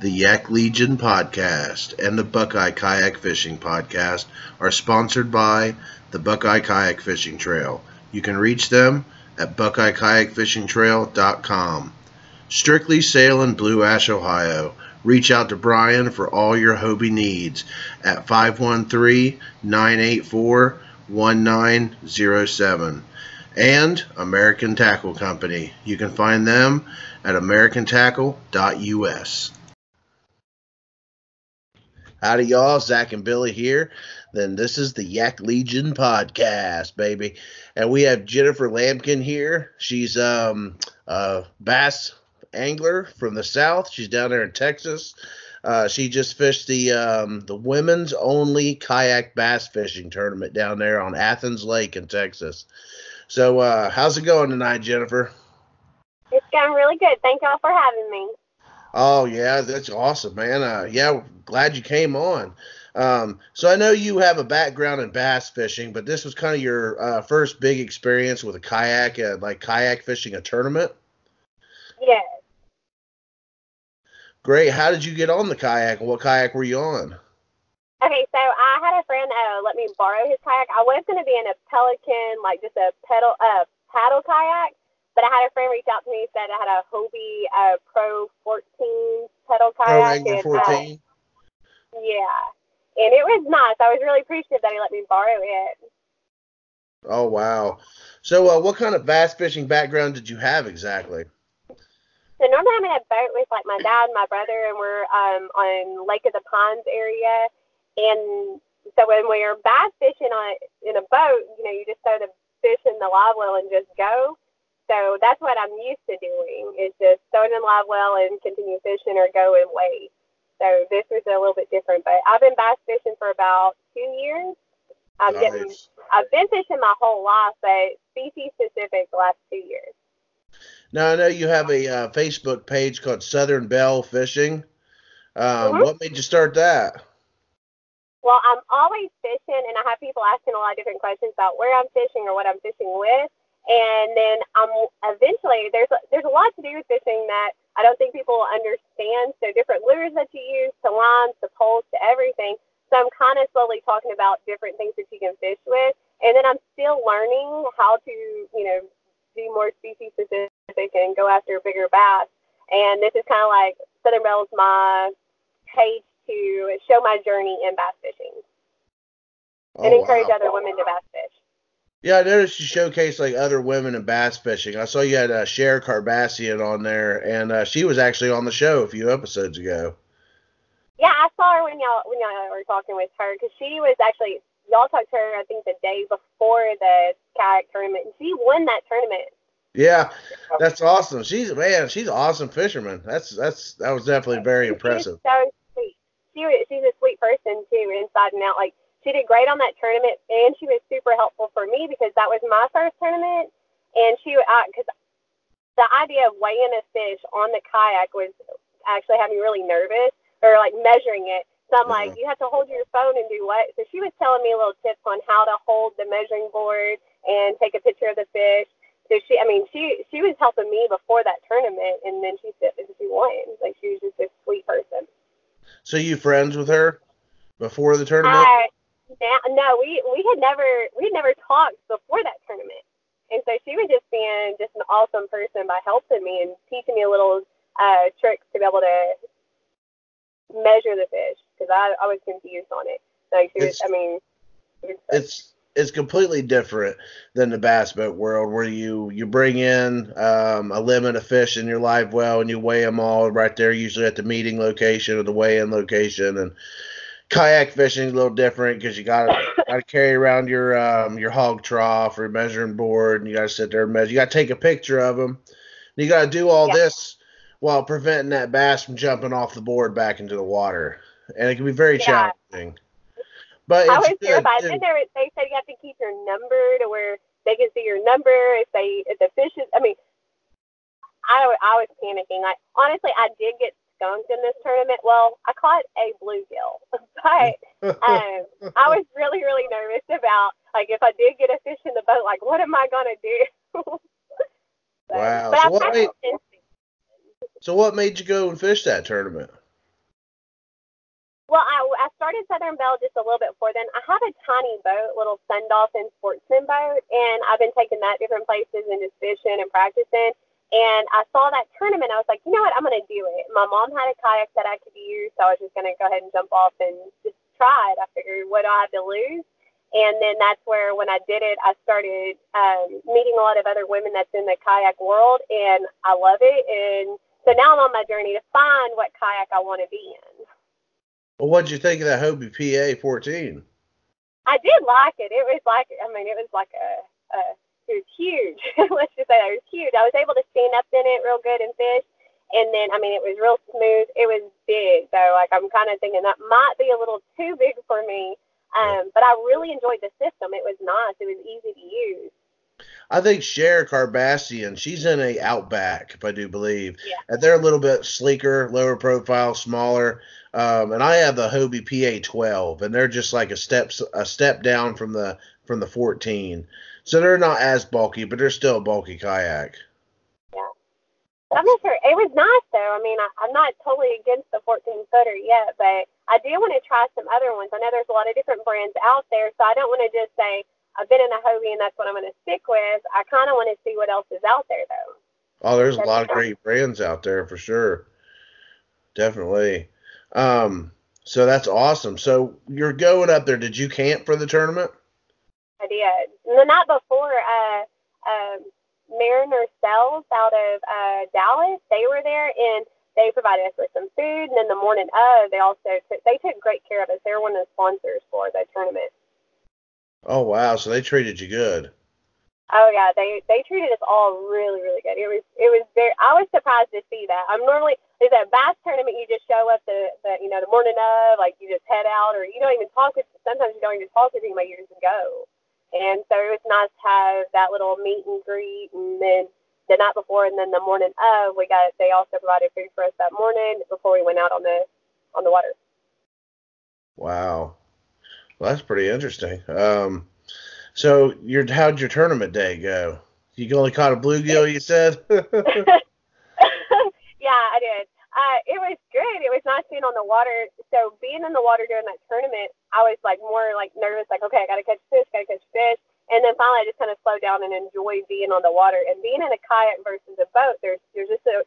The Yak Legion podcast and the Buckeye Kayak Fishing podcast are sponsored by the Buckeye Kayak Fishing Trail. You can reach them at buckeyekayakfishingtrail.com. Strictly Sail in Blue Ash, Ohio. Reach out to Brian for all your Hobie needs at 513 984 1907. And American Tackle Company. You can find them at americantackle.us. Howdy, y'all. Zach and Billy here. Then this is the Yak Legion podcast, baby. And we have Jennifer Lampkin here. She's um, a bass angler from the south. She's down there in Texas. Uh, she just fished the um, the women's only kayak bass fishing tournament down there on Athens Lake in Texas. So, uh, how's it going tonight, Jennifer? It's going really good. Thank y'all for having me. Oh yeah, that's awesome, man. Uh, yeah, glad you came on. Um, so I know you have a background in bass fishing, but this was kind of your uh, first big experience with a kayak, uh, like kayak fishing a tournament. Yes. Great. How did you get on the kayak? What kayak were you on? Okay, so I had a friend uh, let me borrow his kayak. I was going to be in a Pelican, like just a pedal, uh, paddle kayak, but I had a friend reach out to me and said I had a Hobie uh, Pro 14 pedal kayak. Pro Angler 14. And, uh, yeah, and it was nice. I was really appreciative that he let me borrow it. Oh wow! So, uh, what kind of bass fishing background did you have exactly? So normally I'm in a boat with like my dad, and my brother, and we're um, on Lake of the Pines area. And so when we're bass fishing on in a boat, you know, you just throw the fish in the live well and just go. So that's what I'm used to doing is just throwing in live well and continue fishing or go and wait. So this was a little bit different, but I've been bass fishing for about two years. I'm Nice. getting, I've been fishing my whole life, but species specific the last two years. Now I know you have a uh, Facebook page called Southern Belle Fishing. Um, Mhm. What made you start that? Well, I'm always fishing, and I have people asking a lot of different questions about where I'm fishing or what I'm fishing with. And then um, eventually, there's a, there's a lot to do with fishing that I don't think people understand. So different lures that you use, to lines, to poles, to everything. So I'm kind of slowly talking about different things that you can fish with. And then I'm still learning how to, you know, be more species specific and go after bigger bass. And this is kind of like Southern Belle's my page to show my journey in bass fishing and Oh, encourage wow. other women to bass fish. Yeah, I noticed you showcase like other women in bass fishing. I saw you had uh, Cher Carbassian on there, and uh, she was actually on the show a few episodes ago. Yeah, I saw her when y'all when y'all were talking with her because she was actually y'all talked to her I think the day before the kayak tournament and she won that tournament. Yeah, that's awesome. She's man, she's an awesome fisherman. That's that's that was definitely very She's impressive. so sweet. She was, she's a sweet person too, inside and out. Like she did great on that tournament, and she was super helpful for me because that was my first tournament, and she because the idea of weighing a fish on the kayak was actually had me really nervous, or like measuring it. So I'm like, Mhm. you have to hold your phone and do what? So she was telling me little tips on how to hold the measuring board and take a picture of the fish. So she, I mean, she she was helping me before that tournament, and then she said she won. Like she was just a sweet person. So you friends with her before the tournament? Uh, now, no, we we had never we had never talked before that tournament, and so she was just being just an awesome person by helping me and teaching me a little uh, tricks to be able to measure the fish because I I was confused on it. Like she was, I mean, it it's it's completely different than the bass boat world where you you bring in um, a limit of fish in your live well and you weigh them all right there usually at the meeting location or the weigh-in location and kayak fishing is a little different because you gotta gotta carry around your um, your hog trough or measuring board and you gotta sit there and measure you gotta take a picture of them you gotta do all Yeah. this while preventing that bass from jumping off the board back into the water and it can be very Yeah. challenging but it's I was good. terrified. and- Then there, they said you have to keep your number to where they can see your number if they if the fish is. I mean, I I was panicking. Like honestly, I did get skunked in this tournament. Well, I caught a bluegill, but um, I was really really nervous about like if I did get a fish in the boat, like what am I gonna do? So, Wow. So what made- So what made you go and fish that tournament? Well, I, I started Southern Belle just a little bit before then. I have a tiny boat, little Sun Dolphin sportsman boat, and I've been taking that different places and just fishing and practicing. And I saw that tournament. I was like, you know what? I'm going to do it. My mom had a kayak that I could use, so I was just going to go ahead and jump off and just try it. I figured, what do I have to lose? And then that's where, when I did it, I started um, meeting a lot of other women that's in the kayak world, and I love it. And so now I'm on my journey to find what kayak I want to be in. Well, what'd you think of that Hobie PA 14? I did like it. It was like, I mean, it was like a, a it was huge. Let's just say that it was huge. I was able to stand up in it real good and fish. And then, I mean, it was real smooth. It was big, so like I'm kind of thinking that might be a little too big for me um, but I really enjoyed the system. It was nice. It was easy to use. I think Cher Carbassian, she's in a Outback, if I do believe. Yeah. And they're a little bit sleeker, lower profile, smaller. Um, and I have the Hobie PA12, and they're just like a step a step down from the from the 14. So they're not as bulky, but they're still a bulky kayak. Yeah. I'm not sure. It was nice though. I mean, I, I'm not totally against the 14 footer yet, but I do want to try some other ones. I know there's a lot of different brands out there, so I don't want to just say I've been in a Hobie and that's what I'm going to stick with. I kind of want to see what else is out there though. Oh, there's a lot of great brands out there for sure. Definitely. Um, so that's awesome. So you're going up there. Did you camp for the tournament? I did. The night before, uh, um, Mariner Sails out of uh, Dallas, they were there, and they provided us with some food, and then the morning of, they also took, they took great care of us. They were one of the sponsors for the tournament. Oh wow! So they treated you good. Oh yeah, they they treated us all really really good. It was it was very. I was surprised to see that. I'm normally there's a bass tournament. You just show up the the you know the morning of, like you just head out, or you don't even talk with. Sometimes you don't even talk with anybody. You just go. And so it was nice to have that little meet and greet, and then the night before and then the morning of we got they also provided food for us that morning before we went out on the on the water. Wow. Well, that's pretty interesting. Um, so your how'd your tournament day go? You only caught a bluegill, you said? yeah, I did. Uh, it was good. It was nice being on the water. So being in the water during that tournament, I was like more like nervous, like okay, I gotta catch fish, gotta catch fish. And then finally, I just kind of slowed down and enjoyed being on the water. And being in a kayak versus a boat, there's there's just a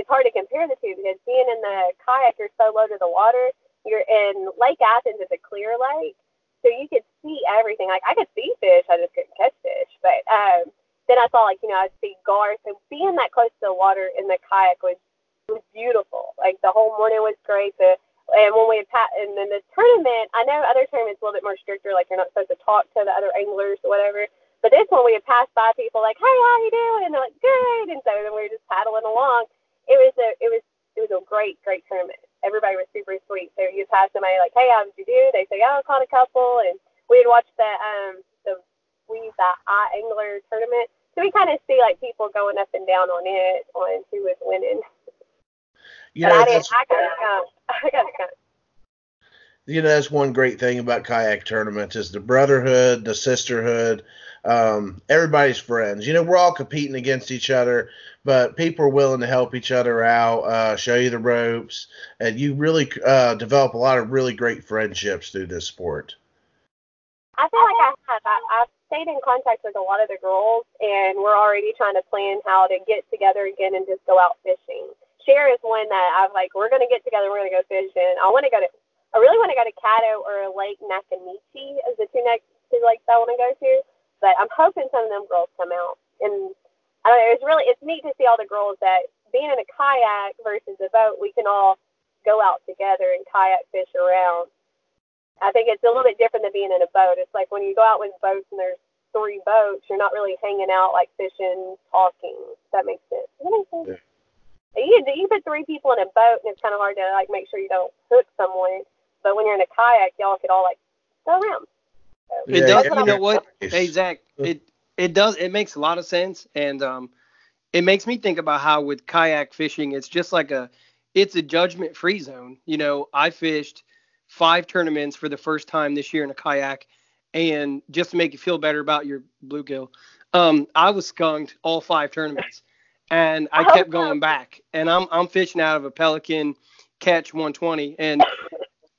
it's hard to compare the two because being in the kayak, you're so low to the water. You're in Lake Athens, it's a clear lake, so you could see everything. Like I could see fish, I just couldn't catch fish. But um, then I saw like you know I'd see gar. So being that close to the water in the kayak was was beautiful. Like the whole morning was great. The and when we had pat and then the tournament, I know other tournaments a little bit more stricter, like you're not supposed to talk to the other anglers or whatever. But this one we had passed by people like, Hey, how you doing? And they're like, Good and so then we were just paddling along. It was a it was it was a great, great tournament. Everybody was super sweet. So you pass somebody like, Hey, how did you do? They say, Oh, I caught a couple and we had watched the um the we the angler tournament. So we kind of see like people going up and down on it on who was winning. You know, I didn't. I got to I got to You know, that's one great thing about kayak tournaments is the brotherhood, the sisterhood. Um, everybody's friends. You know, we're all competing against each other, but people are willing to help each other out, uh, show you the ropes, and you really uh, develop a lot of really great friendships through this sport. I feel like I have. I, I've stayed in contact with a lot of the girls, and we're already trying to plan how to get together again and just go out fishing. Cher is one that I'm like, we're gonna get together, we're gonna go fishing. I want to go to, I really want to go to Caddo or Lake Nakamichi as the two next two lakes I want to go to. But I'm hoping some of them girls come out, and I don't know. It's really it's neat to see all the girls that being in a kayak versus a boat, we can all go out together and kayak fish around. I think it's a little bit different than being in a boat. It's like when you go out with boats and there's three boats, you're not really hanging out like fishing, talking. That makes sense. That make sense? Yeah. You you put three people in a boat and it's kind of hard to like make sure you don't hook someone. But when you're in a kayak, y'all could all like go around. So, it yeah, does. You know what? Hey Zach, it it does. It makes a lot of sense, and um, it makes me think about how with kayak fishing, it's just like a it's a judgment free zone. You know, I fished five tournaments for the first time this year in a kayak, and just to make you feel better about your bluegill, um, I was skunked all five tournaments and I, I kept going back. And I'm I'm fishing out of a Pelican Catch 120, and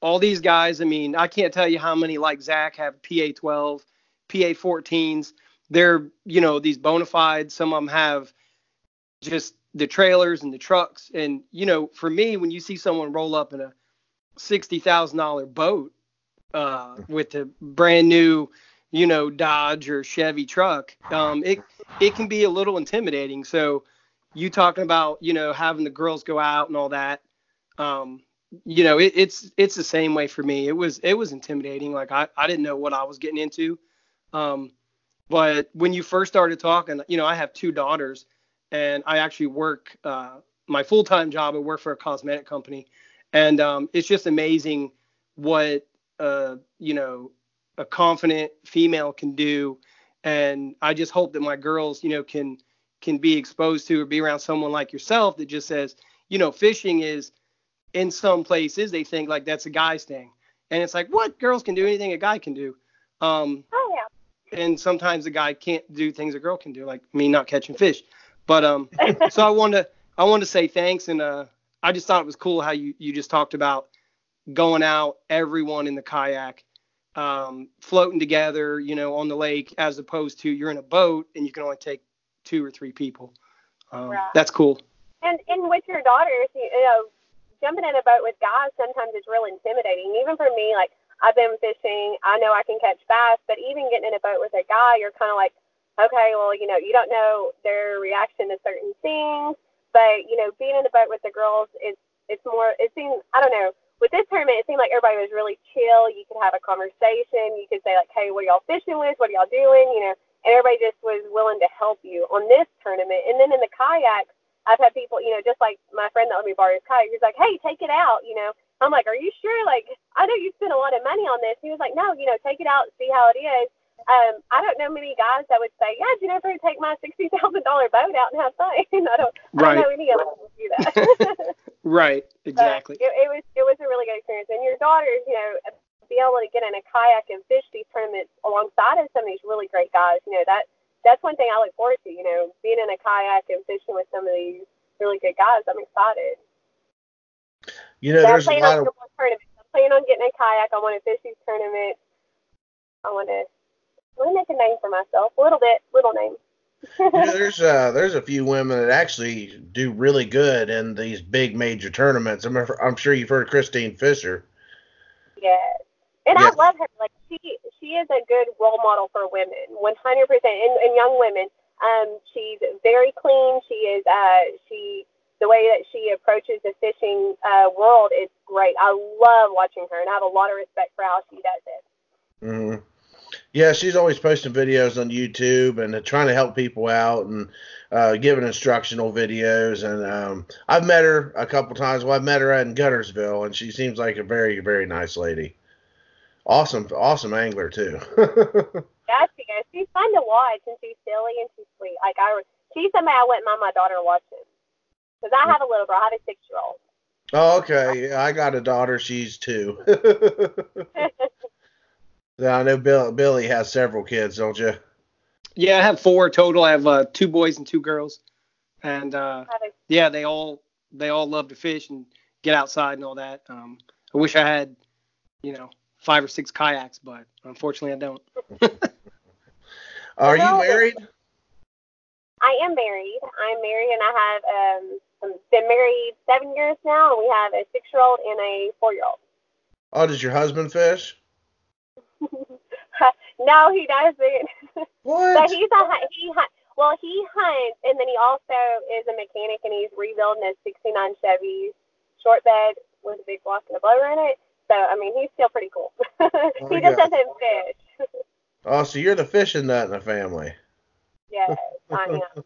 all these guys. I mean, I can't tell you how many like Zach have PA 12, PA 14s. They're you know these Bonafides. Some of them have just the trailers and the trucks. And you know, for me, when you see someone roll up in a sixty thousand dollar boat uh, with a brand new, you know, Dodge or Chevy truck, um, it it can be a little intimidating. So you talking about you know having the girls go out and all that. Um, you know, it, it's it's the same way for me. It was it was intimidating. Like I, I didn't know what I was getting into. Um, but when you first started talking, you know, I have two daughters, and I actually work uh, my full time job. I work for a cosmetic company, and um, it's just amazing what uh, you know a confident female can do. And I just hope that my girls, you know, can can be exposed to or be around someone like yourself that just says, you know, fishing is in some places they think like that's a guy's thing, and it's like what girls can do anything a guy can do. Um, oh yeah. And sometimes a guy can't do things a girl can do, like me not catching fish. But um, so I wanted to I wanted to say thanks, and uh, I just thought it was cool how you you just talked about going out, everyone in the kayak, um, floating together, you know, on the lake, as opposed to you're in a boat and you can only take two or three people. Um. That's cool. And and with your daughters, you know, jumping in a boat with guys sometimes it's real intimidating. Even for me, like I've been fishing, I know I can catch bass, but even getting in a boat with a guy, you're kind of like, okay, well, you know, you don't know their reaction to certain things, but you know, being in the boat with the girls, it's it's more. It seems I don't know. With this tournament, it seemed like everybody was really chill. You could have a conversation. You could say like, hey, what are y'all fishing with? What are y'all doing? You know, and everybody just was willing to help you on this tournament. And then in the kayaks, I've had people, you know, just like my friend that let me borrow his kayak. He's like, hey, take it out. You know, I'm like, are you sure? Like, I know you spent a lot of money on this. He was like, no, you know, take it out, see how it is um, I don't know many guys that would say, "Yeah, Jennifer, take my sixty thousand dollar boat out and have fun." I don't, right. I don't know any of them do that. right, exactly. It, it, was it was a really good experience, and your daughters, you know, be able to get in a kayak and fish these tournaments alongside of some of these really great guys. You know, that that's one thing I look forward to. You know, being in a kayak and fishing with some of these really good guys. I'm excited. You know, there's a lot of. Tournaments. I'm planning on getting a kayak. I want to fish these tournaments. I want to let me make a name for myself. A little bit, little name. there's uh there's a few women that actually do really good in these big major tournaments. I'm I'm sure you've heard of Christine Fisher. Yes, and I love her. Like she she is a good role model for women, 100 percent, and young women. Um, she's very clean. She is uh she the way that she approaches the fishing uh world is great. I love watching her, and I have a lot of respect for how she does it. Mm-hmm. Yeah, she's always posting videos on YouTube and uh, trying to help people out and uh, giving instructional videos. And um, I've met her a couple times. Well, I've met her in Guntersville, and she seems like a very, very nice lady. Awesome, awesome angler too. yeah, she is. She's fun to watch, and she's silly and she's sweet. Like I, she's somebody I wouldn't mind my daughter watching. Because I have a little girl. I have a six year old. Oh, okay. Yeah, I got a daughter. She's two. Yeah, I know Bill, Billy has several kids, don't you? Yeah, I have four total. I have uh, two boys and two girls, and uh, yeah, they all they all love to fish and get outside and all that. Um, I wish I had, you know, five or six kayaks, but unfortunately, I don't. Are you married? I am married. I'm married, and I have um been married seven years now, and we have a six-year-old and a four-year-old. Oh, does your husband fish? no, he doesn't. What? but he's a he well he hunts and then he also is a mechanic and he's rebuilding a '69 Chevy short bed with a big block and a blower in it. So I mean he's still pretty cool. Oh, he just doesn't fish. oh, so you're the fishing nut in the family. Yes, I am. and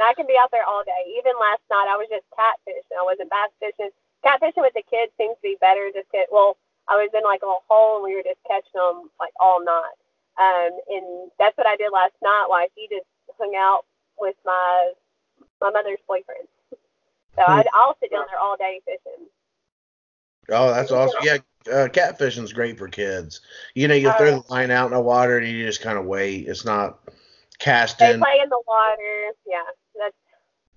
I can be out there all day. Even last night I was just catfishing. I wasn't bass fishing. Catfishing with the kids seems to be better. Just get well I was in like a hole and we were just catching them like all night. Um, and that's what I did last night while he just hung out with my my mother's boyfriend. So I'd, I'll sit down there all day fishing. Oh, that's awesome. Yeah, uh, catfishing's great for kids. You know, you throw the uh, line out in the water and you just kind of wait. It's not casting. They play in the water. Yeah, that's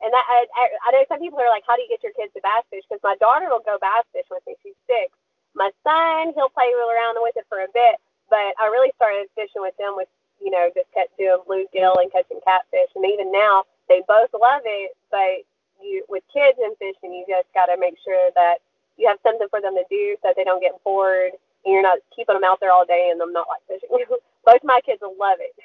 and that I, I, I know some people are like, how do you get your kids to bass fish? Because my daughter will go bass fish with me. She's six, my son, he'll play around with it for a bit, but I really started fishing with them with, you know, just kept doing bluegill and catching catfish. And even now, they both love it, but you, with kids and fishing, you just got to make sure that you have something for them to do so they don't get bored and you're not keeping them out there all day and them not like fishing. both my kids love it.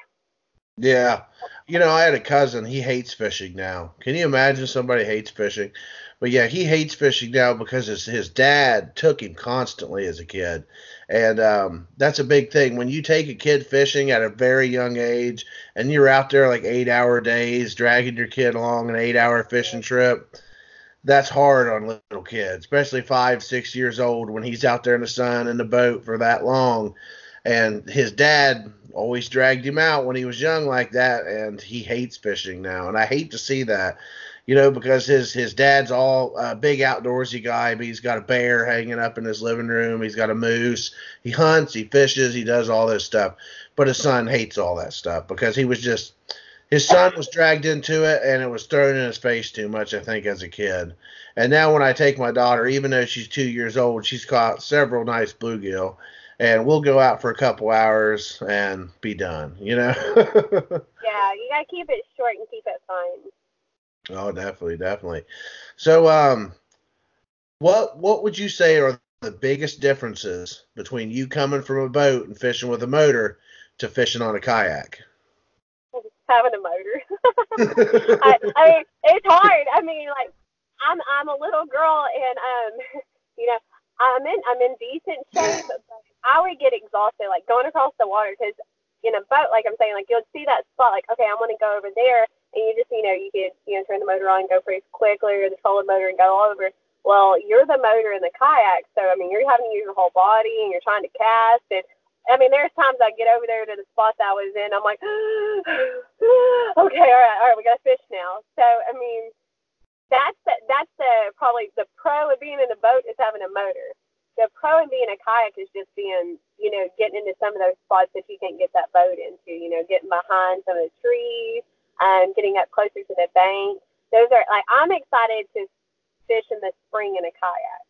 Yeah. You know, I had a cousin, he hates fishing now. Can you imagine somebody hates fishing? But yeah, he hates fishing now because his, his dad took him constantly as a kid. And um, that's a big thing. When you take a kid fishing at a very young age and you're out there like eight hour days, dragging your kid along an eight hour fishing trip, that's hard on little kids, especially five, six years old when he's out there in the sun in the boat for that long. And his dad always dragged him out when he was young like that, and he hates fishing now. And I hate to see that you know, because his his dad's all uh, big outdoorsy guy. But he's got a bear hanging up in his living room. He's got a moose. He hunts. He fishes. He does all this stuff. But his son hates all that stuff because he was just his son was dragged into it and it was thrown in his face too much. I think as a kid. And now when I take my daughter, even though she's two years old, she's caught several nice bluegill. And we'll go out for a couple hours and be done, you know? yeah, you got to keep it short and keep it fun. Oh, definitely, definitely. So, um, what what would you say are the biggest differences between you coming from a boat and fishing with a motor to fishing on a kayak? Having a motor. I, I mean, it's hard. I mean, like I'm I'm a little girl, and um, you know, I'm in I'm in decent shape, but I would get exhausted like going across the water because in a boat, like I'm saying, like you'll see that spot, like okay, I want to go over there, and you just, you know, you could, you know, turn the motor on, and go pretty quickly, or the solid motor and go all over. Well, you're the motor in the kayak, so I mean, you're having to use your whole body, and you're trying to cast. And I mean, there's times I get over there to the spot that I was in, I'm like, okay, all right, all right, we got to fish now. So I mean, that's the, that's the probably the pro of being in a boat is having a motor. The pro of being a kayak is just being, you know, getting into some of those spots that you can't get that boat into. You know, getting behind some of the trees um, getting up closer to the bank. Those are like I'm excited to fish in the spring in a kayak.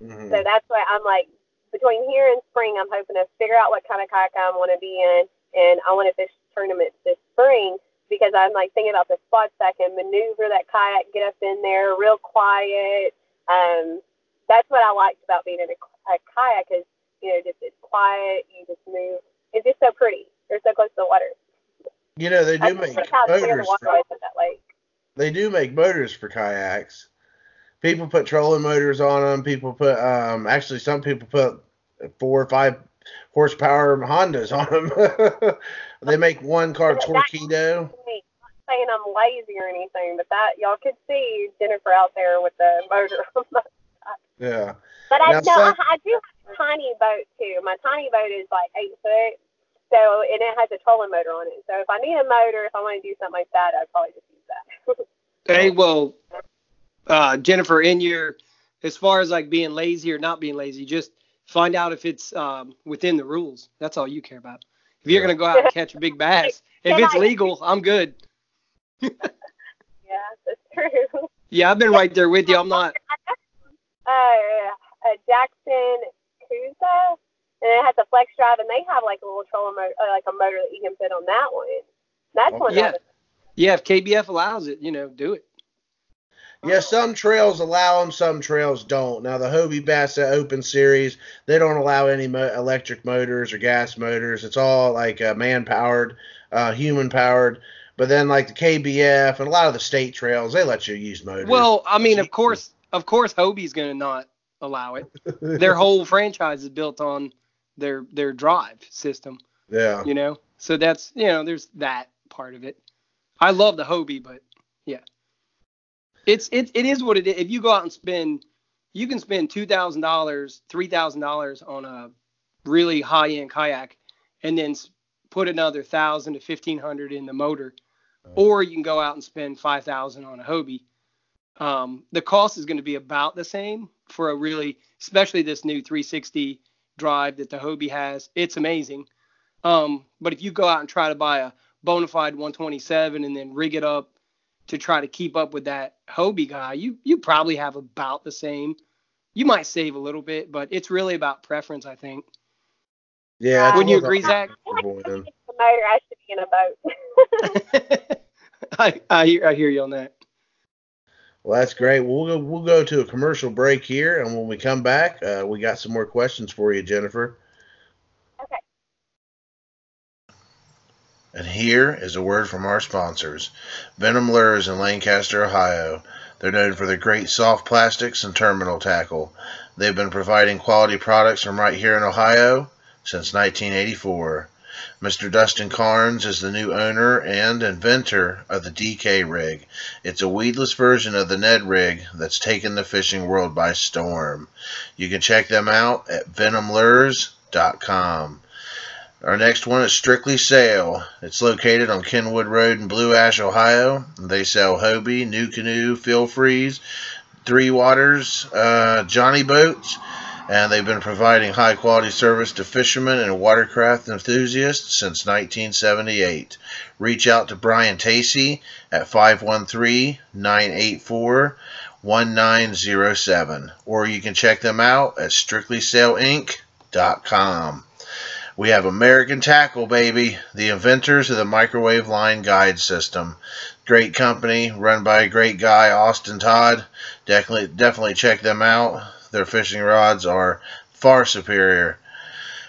Mm-hmm. So that's why I'm like between here and spring, I'm hoping to figure out what kind of kayak I want to be in, and I want to fish tournaments this spring because I'm like thinking about the spots that I can maneuver that kayak, get up in there real quiet. Um, that's what I liked about being in a, a kayak is you know just it's quiet, you just move. It's just so pretty. You're so close to the water. You know, they do make motors. For, they do make motors for kayaks. People put trolling motors on them. People put, um, actually, some people put four or five horsepower Hondas on them. they make one called Torqeedo. saying I'm lazy or anything, but that y'all could see Jennifer out there with the motor Yeah. But I know I, I do have a tiny boat too. My tiny boat is like eight foot, so and it has a trolling motor on it. So if I need a motor, if I want to do something like that, I'd probably just use that. hey, well, uh, Jennifer, in your as far as like being lazy or not being lazy, just find out if it's um, within the rules. That's all you care about. If you're gonna go out and catch a big bass, if it's legal, I'm good. yeah, that's true. Yeah, I've been right there with you. I'm not. Uh, uh Jackson Coosa and it has a flex drive, and they have like a little trolling motor, uh, like a motor that you can fit on that one. That's one. Yeah, yeah. If KBF allows it, you know, do it. Yeah, some trails allow them, some trails don't. Now the Hobie Bass Open Series, they don't allow any mo- electric motors or gas motors. It's all like uh, man powered, uh, human powered. But then like the KBF and a lot of the state trails, they let you use motors. Well, I mean, of course, of course, Hobie's gonna not allow it. Their whole franchise is built on their their drive system. Yeah. You know, so that's you know there's that part of it. I love the Hobie, but yeah, it's it it is what it is. If you go out and spend, you can spend two thousand dollars, three thousand dollars on a really high end kayak, and then put another thousand to fifteen hundred in the motor, or you can go out and spend five thousand on a Hobie. Um, the cost is going to be about the same for a really, especially this new 360 drive that the Hobie has. It's amazing. Um, but if you go out and try to buy a Bonafide 127 and then rig it up to try to keep up with that Hobie guy, you you probably have about the same you might save a little bit, but it's really about preference, I think. Yeah. Wouldn't you agree, Zach? the motor, I should be in a boat. I, I hear I hear you on that. Well, that's great. We'll go, we'll go to a commercial break here, and when we come back, uh, we got some more questions for you, Jennifer. And here is a word from our sponsors Venom Lures in Lancaster, Ohio. They're known for their great soft plastics and terminal tackle. They've been providing quality products from right here in Ohio since 1984. Mr. Dustin Carnes is the new owner and inventor of the DK rig. It's a weedless version of the Ned rig that's taken the fishing world by storm. You can check them out at venomlures.com. Our next one is Strictly Sail. It's located on Kenwood Road in Blue Ash, Ohio. They sell Hobie, NuCanoe, Feel Freeze, Three Waters, uh, Johnny Boats, and they've been providing high quality service to fishermen and watercraft enthusiasts since 1978. Reach out to Brian Tacey at 513 984 1907, or you can check them out at strictlysailinc.com. We have American Tackle, baby, the inventors of the microwave line guide system. Great company, run by a great guy, Austin Todd. Definitely, definitely check them out. Their fishing rods are far superior.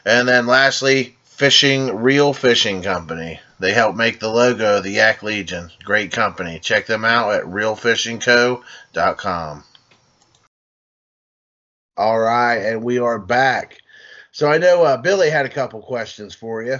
And then lastly, Fishing Real Fishing Company. They help make the logo of the Yak Legion. Great company. Check them out at realfishingco.com. All right, and we are back. So I know uh, Billy had a couple questions for you.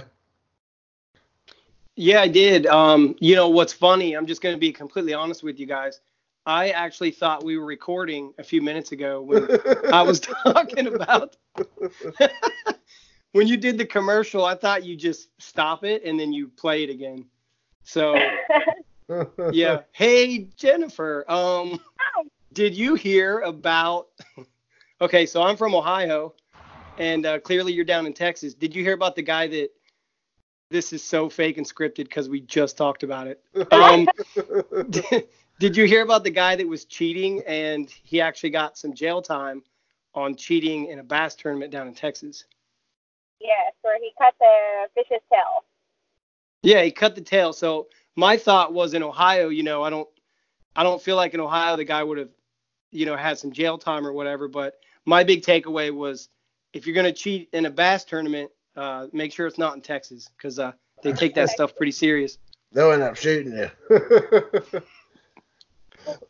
Yeah, I did. Um, you know what's funny? I'm just going to be completely honest with you guys. I actually thought we were recording a few minutes ago when I was talking about when you did the commercial. I thought you just stop it and then you play it again. So yeah. Hey Jennifer, um, did you hear about? okay, so I'm from Ohio and uh, clearly you're down in Texas. Did you hear about the guy that? This is so fake and scripted because we just talked about it. Um, did, did you hear about the guy that was cheating and he actually got some jail time on cheating in a bass tournament down in Texas? Yes, where he cut the fish's tail. Yeah, he cut the tail. So my thought was in Ohio, you know, I don't I don't feel like in Ohio the guy would have, you know, had some jail time or whatever, but my big takeaway was if you're going to cheat in a bass tournament, uh, make sure it's not in Texas because uh, they take that stuff pretty serious. They'll end up shooting you.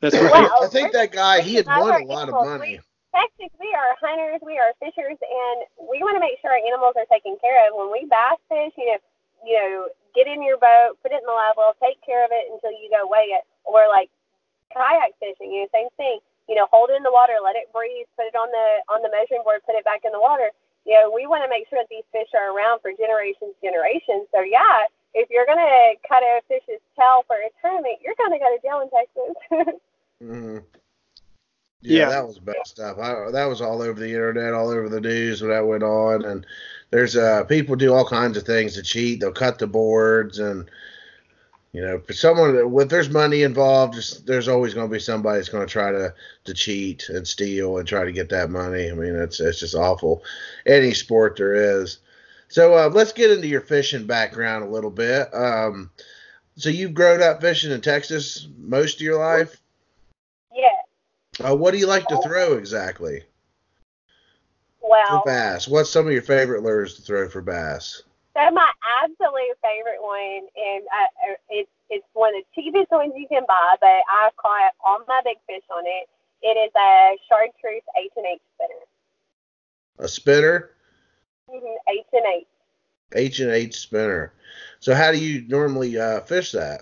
That's right. Well, I think that guy he had won a lot of money. Texas, we are hunters, we are fishers, and we want to make sure our animals are taken care of. When we bass fish, you know, you know, get in your boat, put it in the level, take care of it until you go weigh it. Or like kayak fishing, you know, same thing you know, hold it in the water, let it breathe, put it on the on the measuring board, put it back in the water. You know, we want to make sure that these fish are around for generations, generations. So yeah, if you're gonna cut a fish's tail for a tournament, you're gonna go to jail in Texas. mm-hmm. Yeah, yeah, that was bad stuff. I, that was all over the internet, all over the news when that went on. And there's uh people do all kinds of things to cheat. They'll cut the boards and you know, for someone with there's money involved, there's always going to be somebody that's going to try to to cheat and steal and try to get that money. I mean, it's it's just awful. Any sport there is. So uh, let's get into your fishing background a little bit. Um, so you've grown up fishing in Texas most of your life. Yeah. Uh, what do you like to throw exactly? Well, for bass. What's some of your favorite lures to throw for bass? So my absolute favorite one, and uh, it's it's one of the cheapest ones you can buy, but I've caught all my big fish on it. It is a chartreuse H and H spinner. A spinner. Mm-hmm, H and H. H and H spinner. So how do you normally uh, fish that?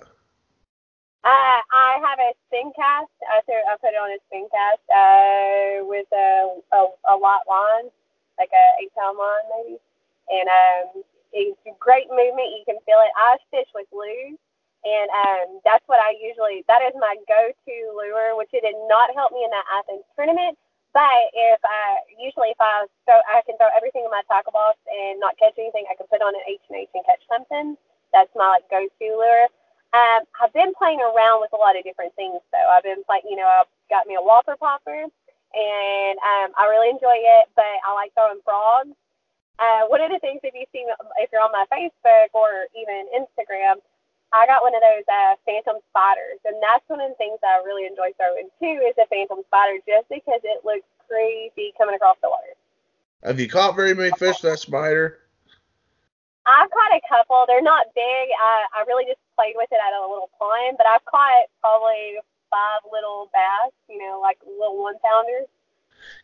Uh, I have a spin cast. I, threw, I put it on a spin cast uh, with a, a, a lot line, like a eight pound line maybe, and um, it's great movement. You can feel it. I fish with lures, and um, that's what I usually. That is my go-to lure, which it did not help me in that Athens tournament. But if I usually if I throw, I can throw everything in my tackle box and not catch anything. I can put on an H and H and catch something. That's my like go-to lure. Um, I've been playing around with a lot of different things though. I've been playing, you know, I've got me a whopper plopper, and um, I really enjoy it. But I like throwing frogs. Uh, one of the things, if you see, if you're on my Facebook or even Instagram, I got one of those uh, phantom spiders, and that's one of the things I really enjoy throwing too. Is a phantom spider, just because it looks crazy coming across the water. Have you caught very many fish that spider? I've caught a couple. They're not big. I, I really just played with it at a little pond, but I've caught probably five little bass, you know, like little one pounders.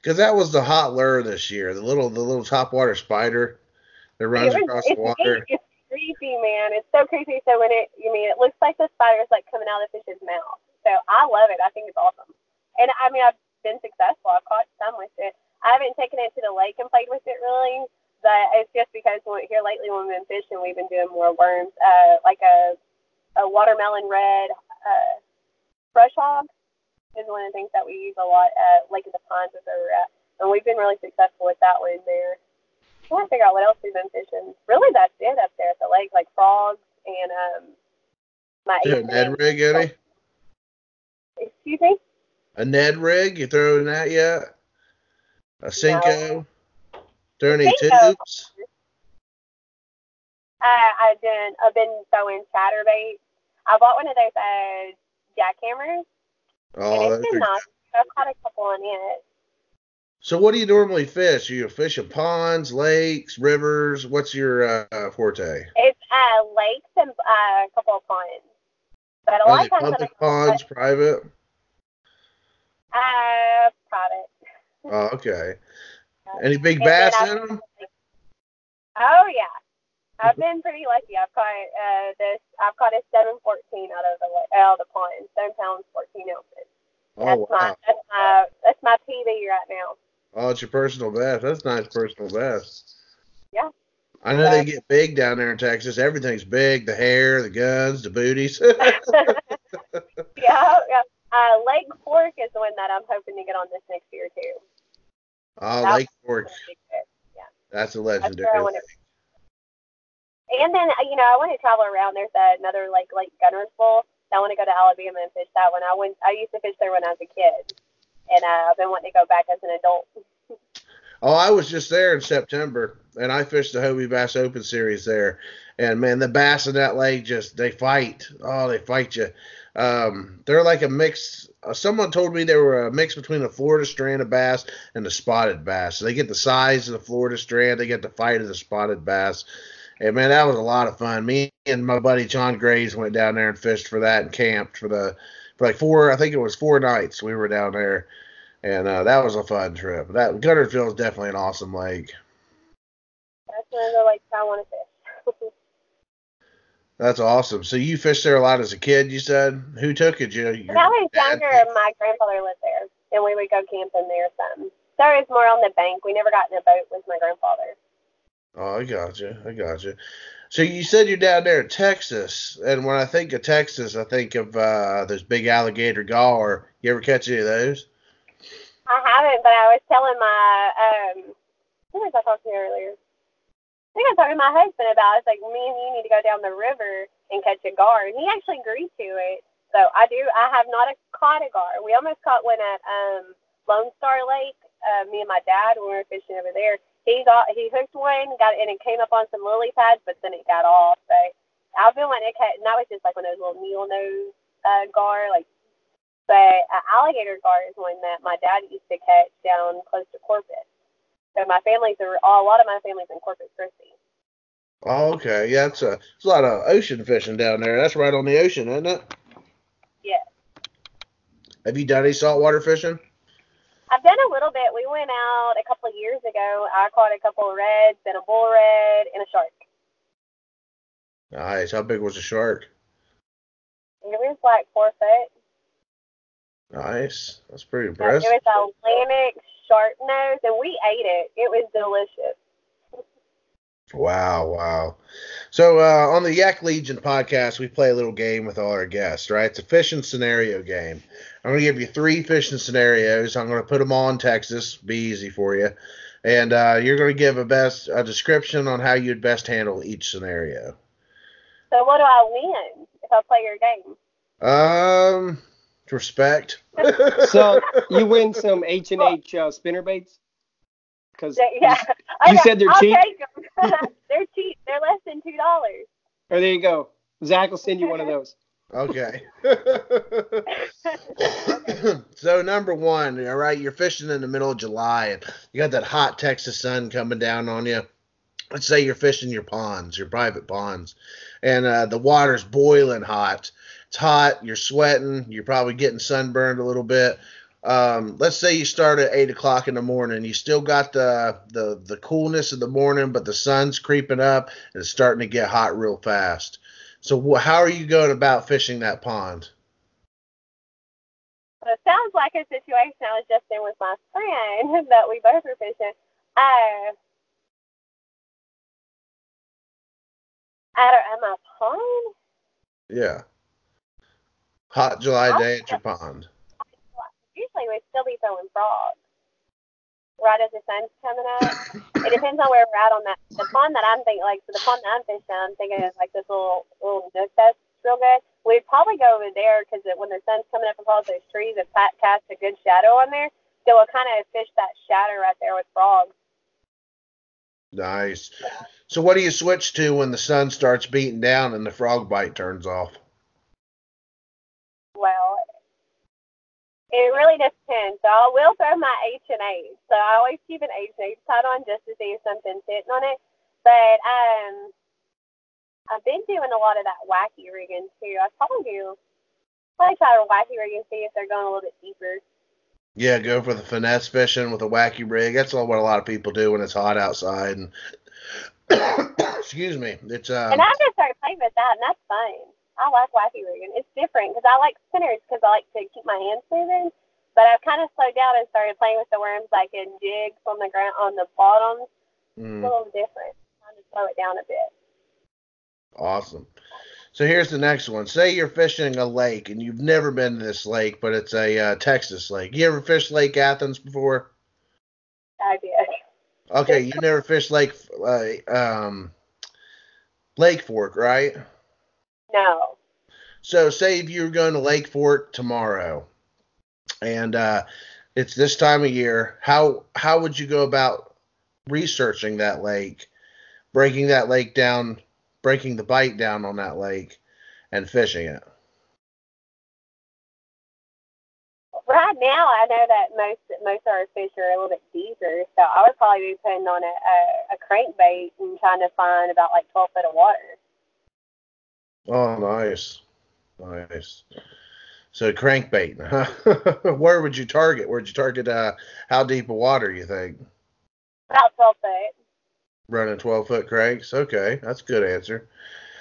Because that was the hot lure this year, the little the little top water spider that runs was, across the water. It's creepy, man. It's so creepy. So when it, you mean, it looks like the spider is like coming out of the fish's mouth. So I love it. I think it's awesome. And I mean, I've been successful. I've caught some with it. I haven't taken it to the lake and played with it really, but it's just because here lately when we've been fishing, we've been doing more worms, uh, like a a watermelon red uh, brush hog is one of the things that we use a lot at Lake of the Pines is where we're at, and we've been really successful with that one there. I want to figure out what else we've been fishing. Really, that's it up there at the lake, like frogs and um. My a Ned rig, Eddie? Excuse me. A Ned rig? You throwing that yet? A Senko? No. Any tubes? Uh, I've been I've been throwing chatterbait. I bought one of those uh, jackhammers. Oh, and it's been nice. I've caught a couple on it. So what do you normally fish? You fish in ponds, lakes, rivers? What's your uh, forte? It's uh, lakes and uh, a couple of ponds. But a lot of times public ponds, but, private. Uh, private. Oh, okay. Any big bass in them? Oh yeah, I've been pretty lucky. I've caught uh, this. I've caught a seven fourteen out of the out of the pond, seven pounds fourteen ounces. Oh that's wow. My, that's my that's my PB right now. Oh, it's your personal best. That's nice personal best. Yeah. I know they get big down there in Texas. Everything's big. The hair, the guns, the booties. yeah, yeah. Uh, Lake Fork is the one that I'm hoping to get on this next year too. Oh, Lake Fork. Yeah. That's a legendary. That's and then uh, you know I want to travel around. There's another like Lake Guntersville. I want to go to Alabama and fish that one. I went. I used to fish there when I was a kid, and uh, I've been wanting to go back as an adult. oh, I was just there in September, and I fished the Hobie Bass Open Series there. And man, the bass in that lake just they fight. Oh, they fight you. Um, they're like a mix. Uh, someone told me they were a mix between a Florida strain of bass and the spotted bass. So they get the size of the Florida strain, they get the fight of the spotted bass. And man, that was a lot of fun. Me and my buddy John Graves went down there and fished for that and camped for the for like four. I think it was four nights we were down there, and uh, that was a fun trip. That Guntersville is definitely an awesome lake. That's one of the lakes I want to fish. That's awesome. So you fished there a lot as a kid, you said? Who took it? You, when I was younger, my grandfather lived there, and we would go camping there some. So it was more on the bank. We never got in a boat with my grandfather. Oh, I got you. I got you. So you said you're down there in Texas, and when I think of Texas, I think of uh, those big alligator gar. You ever catch any of those? I haven't, but I was telling my um, who was I talking to earlier? I think I was talking to my husband about. It's like me and you need to go down the river and catch a gar, and he actually agreed to it. So I do. I have not caught a gar. We almost caught one at um, Lone Star Lake. Uh, me and my dad when we were fishing over there he got he hooked one, got and it came up on some lily pads, but then it got off. So I've been wanting to catch, and that was just like one of those little needle nose uh, gar, like. But uh, alligator gar is one that my dad used to catch down close to Corpus. So my family's are a lot of my family's in Corpus Christi. Oh, okay. Yeah, it's a it's a lot of ocean fishing down there. That's right on the ocean, isn't it? Yeah. Have you done any saltwater fishing? I've done a little bit. We went out a couple of years ago. I caught a couple of reds and a bull red and a shark. Nice. How big was the shark? It was like four foot. Nice. That's pretty impressive. It was a Atlantic sharpnose, and we ate it. It was delicious. Wow, wow. So uh, on the Yak Legion podcast, we play a little game with all our guests, right? It's a fishing scenario game. I'm going to give you three fishing scenarios. I'm going to put them all in Texas. Be easy for you. And uh, you're going to give a best a description on how you'd best handle each scenario. So what do I win if I play your game? Um, Respect. so you win some H and H uh, spinner baits. Because yeah, you, you said they're I'll cheap. they're cheap. They're less than two dollars. Oh, there you go. Zach will send you one of those. Okay. so number one, all right, you're fishing in the middle of July and you got that hot Texas sun coming down on you. Let's say you're fishing your ponds, your private ponds, and uh, the water's boiling hot. It's hot. You're sweating. You're probably getting sunburned a little bit. Um, let's say you start at eight o'clock in the morning. You still got the the the coolness of the morning, but the sun's creeping up and it's starting to get hot real fast. So how are you going about fishing that pond? Well, it sounds like a situation I was just in with my friend that we both were fishing. Uh, at, at my pond? Yeah. Hot July day at your pond. We'd still be throwing frogs right as the sun's coming up. it depends on where we're at on that. The pond that I'm thinking, like, so the pond that I'm fishing, I'm thinking is like this little little nook that's real good. We'd probably go over there because when the sun's coming up across those trees, it casts a good shadow on there. So we'll kind of fish that shadow right there with frogs. Nice. So what do you switch to when the sun starts beating down and the frog bite turns off? Well, it really depends. So I will throw my H and H. So I always keep an H and H tied on just to see if something's sitting on it. But um, I've been doing a lot of that wacky rigging too. I probably do. Probably try to wacky rig and see if they're going a little bit deeper. Yeah, go for the finesse fishing with a wacky rig. That's what a lot of people do when it's hot outside. And excuse me, it's um. And I just started playing with that, and that's fun. I like wacky rigging. It's different because I like spinners because I like to keep my hands moving. But I've kind of slowed down and started playing with the worms like in jigs on the ground on the bottom. Mm. It's a little different. Trying to slow it down a bit. Awesome. So here's the next one. Say you're fishing a lake and you've never been to this lake, but it's a uh, Texas lake. You ever fished Lake Athens before? I did. Okay, you never fished Lake uh, um, Lake Fork, right? No. So say if you're going to Lake Fork tomorrow, and uh, it's this time of year, how how would you go about researching that lake, breaking that lake down, breaking the bite down on that lake, and fishing it? Right now, I know that most most of our fish are a little bit deeper, so I would probably be putting on a, a, a crankbait and trying to find about like 12 foot of water. Oh, nice, nice. So crankbait. Where would you target? Where'd you target? Uh, how deep of water you think? About 12 feet. Running 12 foot cranks. Okay, that's a good answer.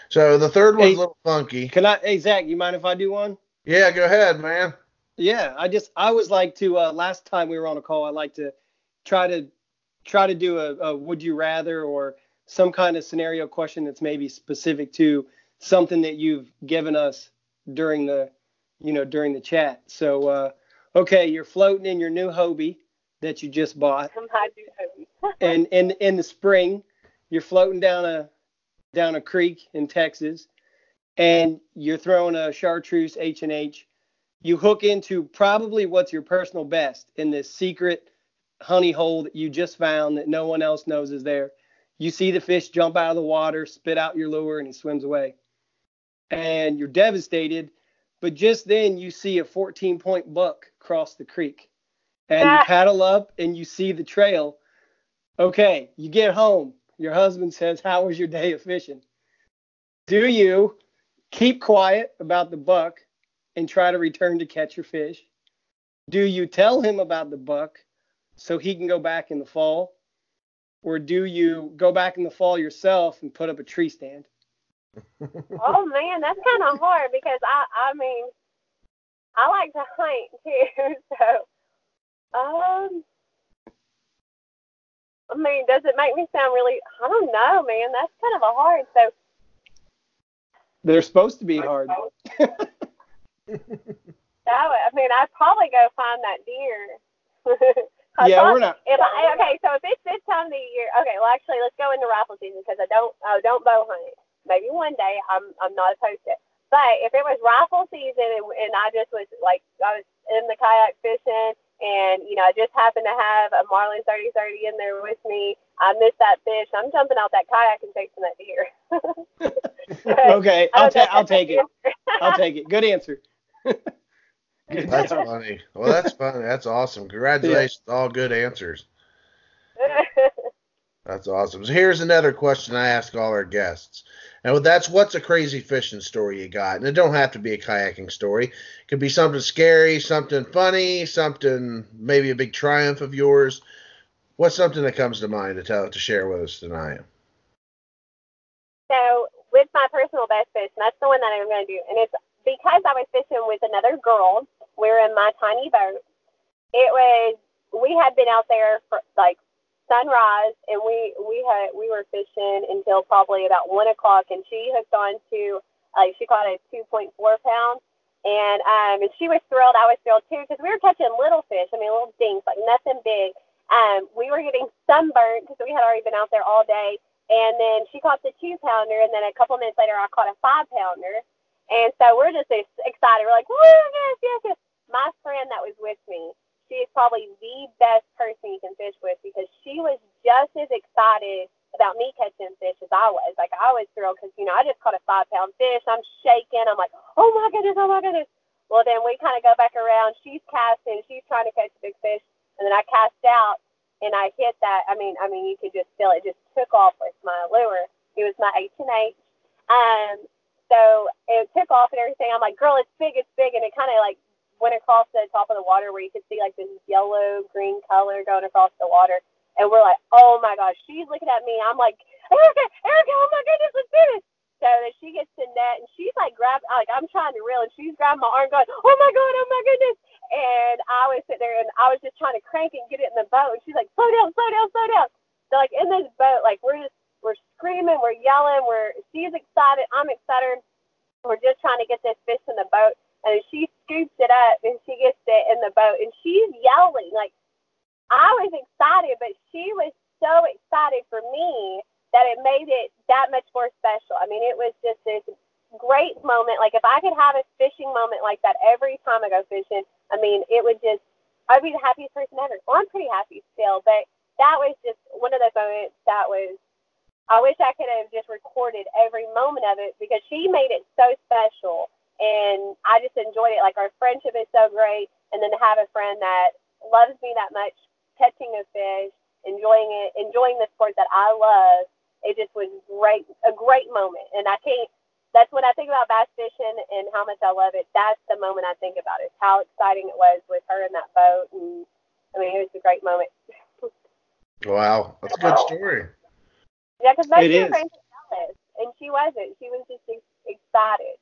So the third one's hey, a little funky. Can I? Hey Zach, you mind if I do one? Yeah, go ahead, man. Yeah, I just I was like to uh, last time we were on a call. I like to try to try to do a, a would you rather or some kind of scenario question that's maybe specific to something that you've given us during the you know during the chat. So uh, okay, you're floating in your new Hobie that you just bought. My new Hobie. and in in the spring, you're floating down a down a creek in Texas, and you're throwing a chartreuse H and H. You hook into probably what's your personal best in this secret honey hole that you just found that no one else knows is there. You see the fish jump out of the water, spit out your lure, and he swims away and you're devastated. But just then you see a 14 point buck cross the creek and you paddle up and you see the trail. Okay, you get home. Your husband says, How was your day of fishing? Do you keep quiet about the buck and try to return to catch your fish? Do you tell him about the buck so he can go back in the fall? Or do you go back in the fall yourself and put up a tree stand? Oh man, that's kind of hard because I I mean I like to hunt too, so um I mean, does it make me sound really I don't know, man. That's kind of a hard so They're supposed to be hard. that I mean, I'd probably go find that deer. yeah, we're not. If I, okay, so if it's this time of the year, okay. Well, actually, let's go into rifle season because I don't, oh, don't bow hunt maybe one day I'm I'm not opposed to it. But if it was rifle season and, and I just was like I was in the kayak fishing and you know I just happened to have a Marlin 3030 in there with me, I missed that fish. I'm jumping out that kayak and chasing that deer. okay, I'll, ta- I'll take it. I'll take it. Good answer. that's funny. Well, that's funny. That's awesome. Congratulations. Yeah. All good answers. That's awesome. So here's another question I ask all our guests. And that's what's a crazy fishing story you got? And it don't have to be a kayaking story. It could be something scary, something funny, something maybe a big triumph of yours. What's something that comes to mind to tell to share with us tonight? So with my personal best fish, and that's the one that I'm going to do, and it's because I was fishing with another girl. We are in my tiny boat. It was we had been out there for like sunrise, and we we had we were fishing until probably about one o'clock, and she hooked on to like she caught a 2.4 pound, and um and she was thrilled. I was thrilled too because we were catching little fish. I mean, little dinks, like nothing big. Um, we were getting sunburned because we had already been out there all day. And then she caught the two pounder, and then a couple minutes later, I caught a five pounder. And so we're just excited. We're like, woo, yes, yes, yes. My friend that was with me, she is probably the best person you can fish with because she was just as excited about me catching fish as I was. Like I was thrilled because you know I just caught a five pound fish. I'm shaking. I'm like, oh my goodness, oh my goodness. Well, then we kind of go back around. She's casting. She's trying to catch a big fish, and then I cast out and I hit that. I mean, I mean, you could just feel it. Just took off with my lure. It was my H and H. Um, so it took off and everything. I'm like, girl, it's big, it's big, and it kind of like went across the top of the water where you could see like this yellow green color going across the water. And we're like, oh my gosh, she's looking at me. I'm like, Erica, Erica, oh my goodness, let's do this. So then she gets to net and she's like grab like I'm trying to reel and she's grabbing my arm going, Oh my god, oh my goodness and I was sitting there and I was just trying to crank and get it in the boat and she's like, Slow down, slow down, slow down. So like in this boat, like we're just we're screaming, we're yelling, we're she's excited, I'm excited. We're just trying to get this fish in the boat and she scoops it up and she gets it in the boat and she's yelling like I was excited, but she was so excited for me that it made it that much more special. I mean, it was just this great moment. Like if I could have a fishing moment like that every time I go fishing, I mean, it would just I'd be the happiest person ever. Well, I'm pretty happy still, but that was just one of those moments that was I wish I could have just recorded every moment of it because she made it so special and I just enjoyed it. Like our friendship is so great, and then to have a friend that loves me that much, catching a fish, enjoying it, enjoying the sport that I love, it just was great, a great moment. And I can't. That's when I think about bass fishing and how much I love it. That's the moment I think about it. How exciting it was with her in that boat, and I mean, it was a great moment. wow, that's a good story. Yeah, because most of her friends were jealous, and she wasn't. She was just excited.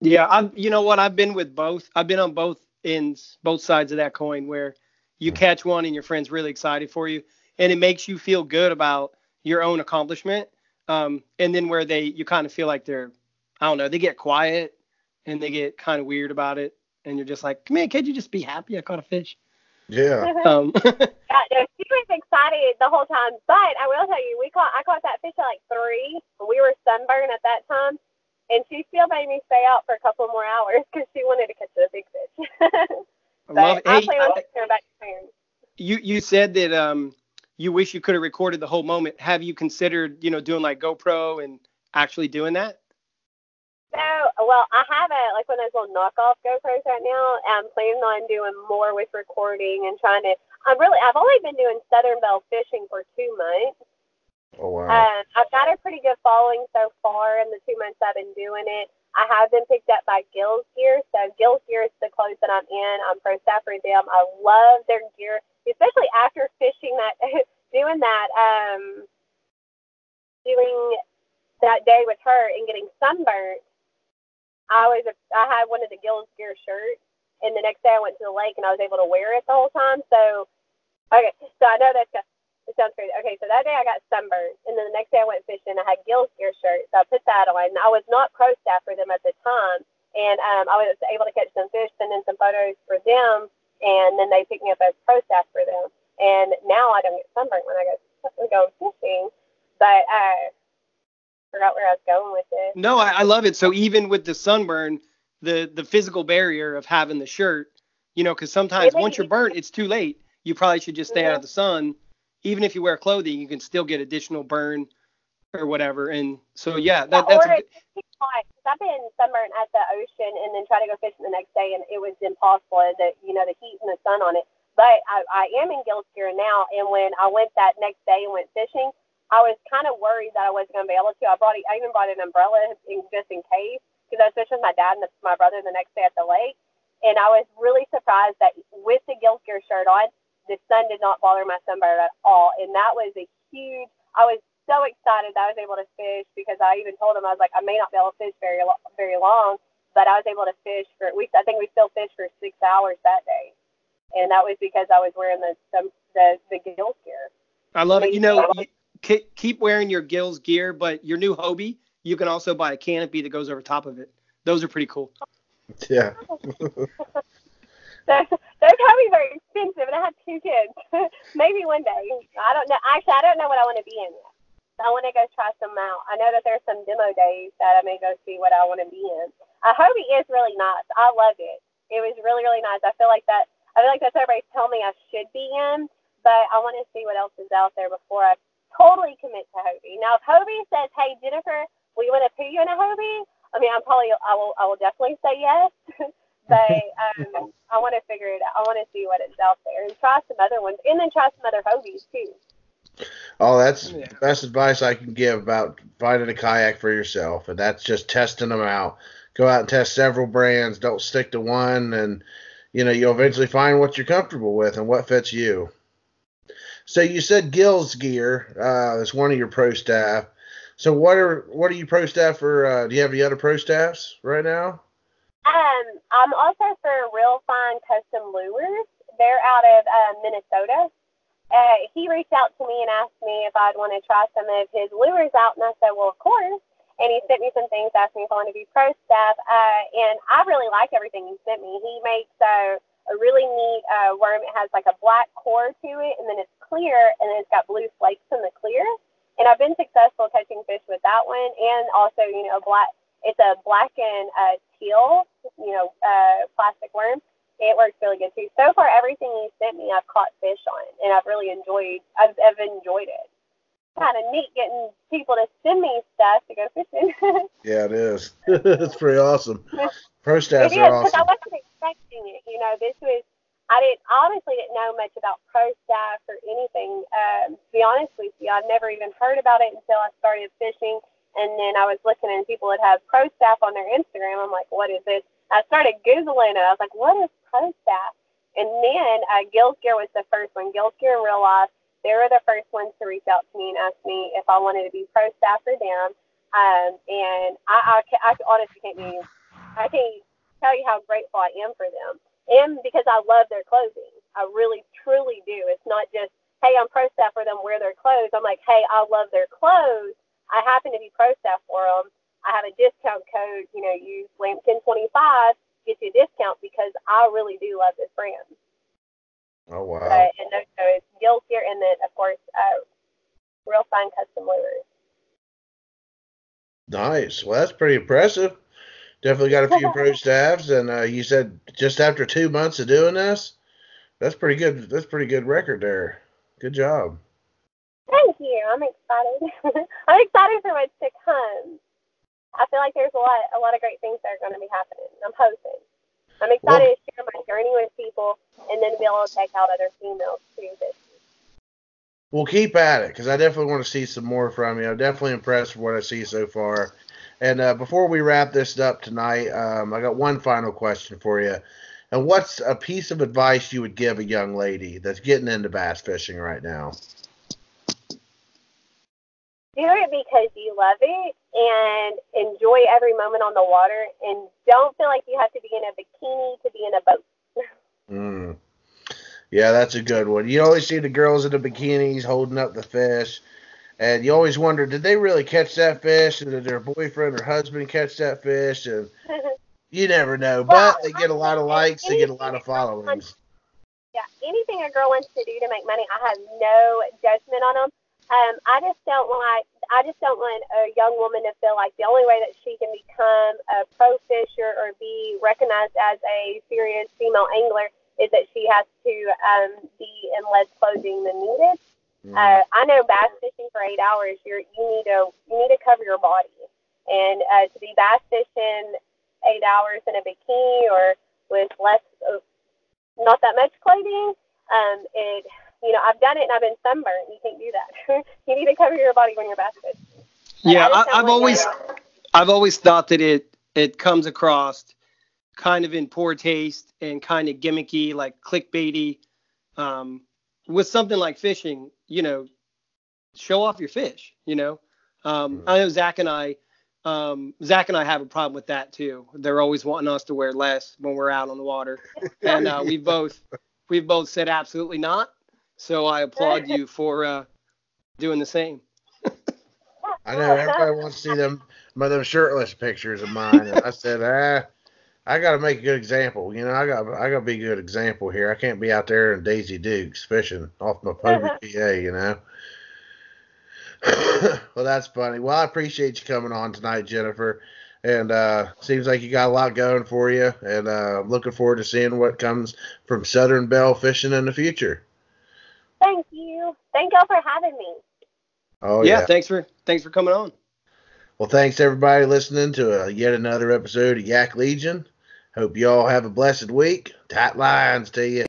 Yeah, I'm. You know what? I've been with both. I've been on both ends, both sides of that coin, where you mm-hmm. catch one and your friend's really excited for you, and it makes you feel good about your own accomplishment. Um, and then where they, you kind of feel like they're, I don't know, they get quiet and they get kind of weird about it, and you're just like, man, can't you just be happy I caught a fish? Yeah. um, yeah, no, she was excited the whole time, but I will tell you, we caught, I caught that fish at like three. We were sunburned at that time and she still made me stay out for a couple more hours because she wanted to catch the big fish. I love it. Hey, back to you you said that um you wish you could have recorded the whole moment. Have you considered you know doing like GoPro and actually doing that? No, well, I have a like one of those little knockoff GoPros right now. I'm planning on doing more with recording and trying to. I'm really. I've only been doing Southern Belle fishing for two months, Oh wow. Um, I've got a pretty good following so far in the two months I've been doing it. I have been picked up by Gillz Gear. So Gillz Gear is the clothes that I'm in. I'm pro them. I love their gear, especially after fishing that, doing that, um, doing that day with her and getting sunburnt. I was I had one of the Gillz Gear shirts, and the next day I went to the lake and I was able to wear it the whole time. So, okay, so I know that's it sounds crazy. Okay, so that day I got sunburned, and then the next day I went fishing. I had Gillz Gear shirt, so I put that on. I was not pro staff for them at the time, and um, I was able to catch some fish, send in some photos for them, and then they picked me up as pro staff for them. And now I don't get sunburned when I go go fishing, but I uh, forgot where I was going with it. No, I, I love it. So even with the sunburn, the the physical barrier of having the shirt, you know, because sometimes once you're burnt, it's too late. You probably should just stay mm-hmm. out of the sun. Even if you wear clothing, you can still get additional burn or whatever. And so yeah, that, yeah, that's. A good, I've been sunburned at the ocean and then try to go fishing the next day, and it was impossible. The you know the heat and the sun on it. But I, I am in Gillz gear now, and when I went that next day and went fishing, I was kind of worried that I wasn't going to be able to. I brought, I even brought an umbrella in, just in case, because I was fishing with my dad and the, my brother the next day at the lake, and I was really surprised that with the Gillz gear shirt on, the sun did not bother my sunburn at all, and that was a huge. I was so excited that I was able to fish because I even told him I was like I may not be able to fish very very long, but I was able to fish for we I think we still fished for six hours that day and that was because I was wearing the the the, the Gillz gear. I love it. You know, you keep wearing your Gillz gear, but your new Hobie, you can also buy a canopy that goes over top of it. Those are pretty cool. Yeah. those, those Hobies are expensive, and I have two kids. Maybe one day. I don't know. Actually, I don't know what I want to be in yet. I want to go try some out. I know that there's some demo days that I may go see what I want to be in. A Hobie is really nice. I love it. It was really, really nice. I feel like that I feel like that's everybody's telling me I should be in, but I want to see what else is out there before I totally commit to Hobie. Now, if Hobie says, "Hey, Jennifer, we want to put you in a Hobie," I mean, I'm probably I will I will definitely say yes. but um, I want to figure it out. I want to see what is out there and try some other ones, and then try some other Hobies too. Oh, that's yeah. the best advice I can give about finding a kayak for yourself, and that's just testing them out. Go out and test several brands. Don't stick to one, and you know, you'll eventually find what you're comfortable with and what fits you. So you said Gillz Gear uh, is one of your pro staff. So what are what are you pro staff for? Uh, do you have any other pro staffs right now? Um, I'm also for Real Fine Custom Lures. They're out of uh, Minnesota. Uh, he reached out to me and asked me if I'd want to try some of his lures out, and I said, well, of course and he sent me some things, asked me if I want to be pro staff, uh, and I really like everything he sent me. He makes a, a really neat uh, worm. It has like a black core to it, and then it's clear, and then it's got blue flakes in the clear. And I've been successful catching fish with that one, and also, you know, black. It's a black and uh, teal, you know, uh, plastic worm. It works really good too. So far, everything he sent me, I've caught fish on, and I've really enjoyed. I've, I've enjoyed it kind of neat getting people to send me stuff to go fishing. yeah, it is. it's pretty awesome. Pro staffs are awesome. I wasn't expecting it. You know, this was I didn't honestly didn't know much about pro staff or anything. Um, to be honest with you, I've never even heard about it until I started fishing. And then I was looking and people that have pro staff on their Instagram. I'm like, what is this? I started googling it. I was like, what is pro staff? And then uh, Gillz Gear was the first one. Gillz Gear Real Life they were the first ones to reach out to me and ask me if I wanted to be pro staff for them. Um, and I, I, I honestly can't be, I can't tell you how grateful I am for them. And because I love their clothing. I really, truly do. It's not just, hey, I'm pro staff for them, wear their clothes. I'm like, hey, I love their clothes. I happen to be pro staff for them. I have a discount code, you know, use Lampkin25, get you a discount because I really do love this brand. Oh wow! Uh, and so it's Gillz gear, and then of course, uh, real fine custom lures. Nice. Well, that's pretty impressive. Definitely got a few pro staffs, and uh, you said just after two months of doing this, that's pretty good. That's pretty good record there. Good job. Thank you. I'm excited. I'm excited for what's to come. I feel like there's a lot, a lot of great things that are going to be happening. I'm hoping. I'm excited well, to share my journey with people and then be able to take out other females too. That We'll keep at it because I definitely want to see some more from you. I'm definitely impressed with what I see so far. And uh, before we wrap this up tonight, um, I got one final question for you. And what's a piece of advice you would give a young lady that's getting into bass fishing right now? Do it because you love it and enjoy every moment on the water and don't feel like you have to be in a bikini to be in a boat. mm. Yeah, that's a good one. You always see the girls in the bikinis holding up the fish, and you always wonder, did they really catch that fish? Or did their boyfriend or husband catch that fish? And you never know. Well, but they get a lot of likes, they get a lot of followings. Yeah, anything a girl wants to do to make money, I have no judgment on them. Um, I just don't like. I just don't want a young woman to feel like the only way that she can become a pro fisher or be recognized as a serious female angler is that she has to um, be in less clothing than needed. Mm-hmm. Uh, I know bass fishing for eight hours, you're, you need to you need to cover your body, and uh, to be bass fishing eight hours in a bikini or with less, uh, not that much clothing, um, it you know, I've done it and I've been sunburned. You can't do that. you need to cover your body when you're bass fishing. Yeah, I, have always, I've always thought that it it comes across kind of in poor taste and kind of gimmicky, like clickbaity. Um, with something like fishing, you know, show off your fish. You know, um, mm-hmm. I know Zach and I, um, Zach and I have a problem with that too. They're always wanting us to wear less when we're out on the water, and uh, we both we've both said absolutely not. So I applaud you for uh, doing the same. I know everybody wants to see them, my them shirtless pictures of mine. I said, ah, I got to make a good example. You know, I got I got to be a good example here. I can't be out there in Daisy Dukes fishing off my Hobie PA. You know. well, that's funny. Well, I appreciate you coming on tonight, Jennifer. And uh, seems like you got a lot going for you, and uh, I'm looking forward to seeing what comes from Southern Belle fishing in the future. Thank you. Thank y'all for having me. Oh yeah. yeah. Thanks for thanks for coming on. Well, thanks everybody listening to uh, yet another episode of Yak Legion. Hope y'all have a blessed week. Tight lines to you.